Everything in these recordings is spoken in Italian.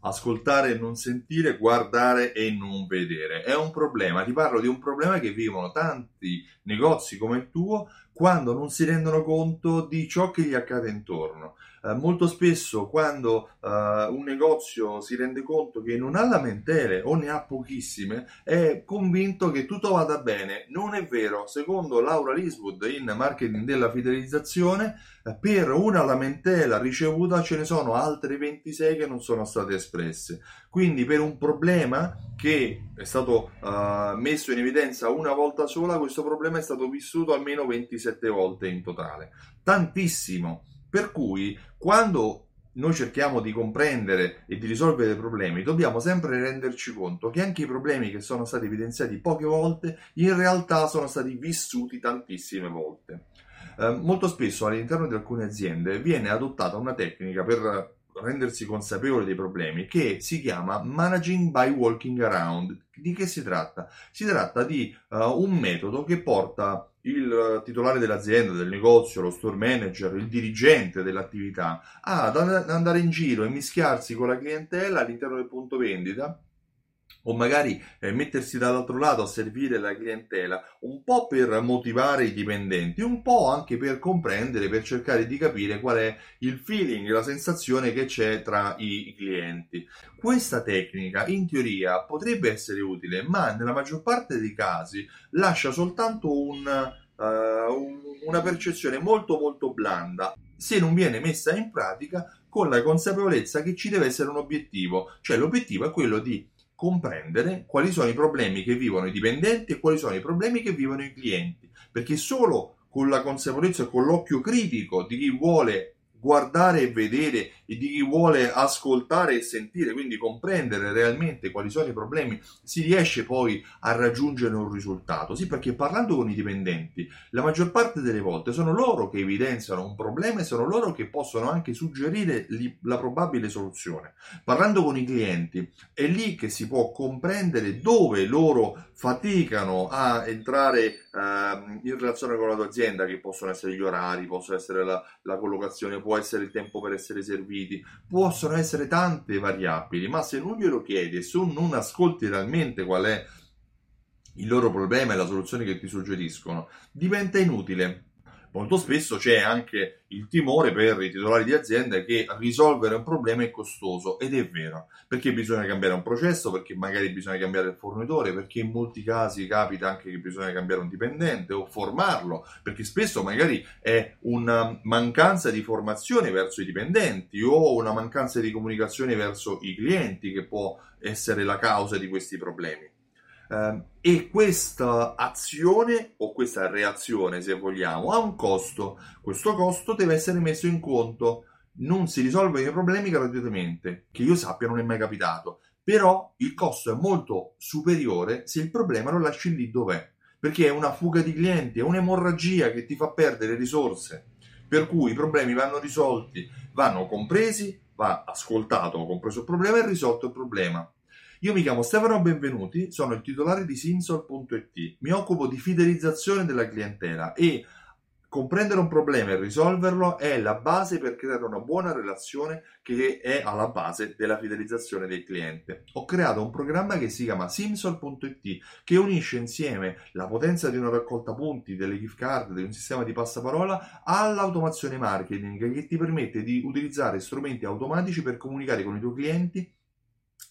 Ascoltare e non sentire, guardare e non vedere. È un problema, ti parlo di un problema che vivono tanti negozi come il tuo quando non si rendono conto di ciò che gli accade intorno. Eh, molto spesso quando eh, un negozio si rende conto che non ha lamentele o ne ha pochissime, è convinto che tutto vada bene. Non è vero, secondo Laura Liswood in marketing della fidelizzazione, eh, per una lamentela ricevuta ce ne sono altre 26 che non sono state espresse. Quindi per un problema che è stato uh, messo in evidenza una volta sola, questo problema è stato vissuto almeno 27 volte in totale. Tantissimo. Per cui quando noi cerchiamo di comprendere e di risolvere i problemi, dobbiamo sempre renderci conto che anche i problemi che sono stati evidenziati poche volte, in realtà sono stati vissuti tantissime volte. Eh, molto spesso all'interno di alcune aziende viene adottata una tecnica per rendersi consapevoli dei problemi che si chiama Managing by Walking Around. Di che si tratta? Si tratta di uh, un metodo che porta il titolare dell'azienda, del negozio, lo store manager, il dirigente dell'attività ad andare in giro e mischiarsi con la clientela all'interno del punto vendita o magari eh, mettersi dall'altro lato a servire la clientela, un po' per motivare i dipendenti, un po' anche per comprendere, per cercare di capire qual è il feeling, la sensazione che c'è tra i clienti. Questa tecnica in teoria potrebbe essere utile, ma nella maggior parte dei casi lascia soltanto un, uh, un, una percezione molto molto blanda se non viene messa in pratica con la consapevolezza che ci deve essere un obiettivo, cioè l'obiettivo è quello di comprendere quali sono i problemi che vivono i dipendenti e quali sono i problemi che vivono i clienti, perché solo con la consapevolezza e con l'occhio critico di chi vuole guardare e vedere e di chi vuole ascoltare e sentire, quindi comprendere realmente quali sono i problemi, si riesce poi a raggiungere un risultato. Sì, perché parlando con i dipendenti, la maggior parte delle volte sono loro che evidenziano un problema e sono loro che possono anche suggerire la probabile soluzione. Parlando con i clienti, è lì che si può comprendere dove loro faticano a entrare eh, in relazione con la tua azienda, che possono essere gli orari, possono essere la, la collocazione, può essere il tempo per essere serviti, possono essere tante variabili, ma se non glielo chiedi e se non ascolti realmente qual è il loro problema e la soluzione che ti suggeriscono, diventa inutile molto spesso c'è anche il timore per i titolari di azienda che risolvere un problema è costoso ed è vero, perché bisogna cambiare un processo, perché magari bisogna cambiare il fornitore, perché in molti casi capita anche che bisogna cambiare un dipendente o formarlo, perché spesso magari è una mancanza di formazione verso i dipendenti o una mancanza di comunicazione verso i clienti che può essere la causa di questi problemi. Uh, e questa azione o questa reazione, se vogliamo, ha un costo. Questo costo deve essere messo in conto. Non si risolvono i problemi gratuitamente, che io sappia non è mai capitato. Però il costo è molto superiore se il problema lo lasci lì dov'è. Perché è una fuga di clienti, è un'emorragia che ti fa perdere risorse. Per cui i problemi vanno risolti, vanno compresi, va ascoltato, compreso il problema e risolto il problema. Io mi chiamo Stefano Benvenuti, sono il titolare di Simsol.it, mi occupo di fidelizzazione della clientela e comprendere un problema e risolverlo è la base per creare una buona relazione che è alla base della fidelizzazione del cliente. Ho creato un programma che si chiama Simsol.it che unisce insieme la potenza di una raccolta punti, delle gift card, di un sistema di passaparola all'automazione marketing che ti permette di utilizzare strumenti automatici per comunicare con i tuoi clienti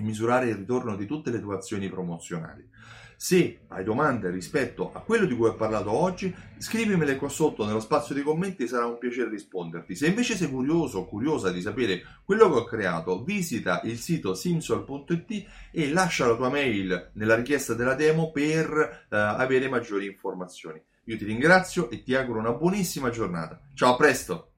e misurare il ritorno di tutte le tue azioni promozionali. Se hai domande rispetto a quello di cui ho parlato oggi, scrivimele qua sotto nello spazio dei commenti, sarà un piacere risponderti. Se invece sei curioso o curiosa di sapere quello che ho creato, visita il sito simsol.it e lascia la tua mail nella richiesta della demo per uh, avere maggiori informazioni. Io ti ringrazio e ti auguro una buonissima giornata. Ciao, a presto!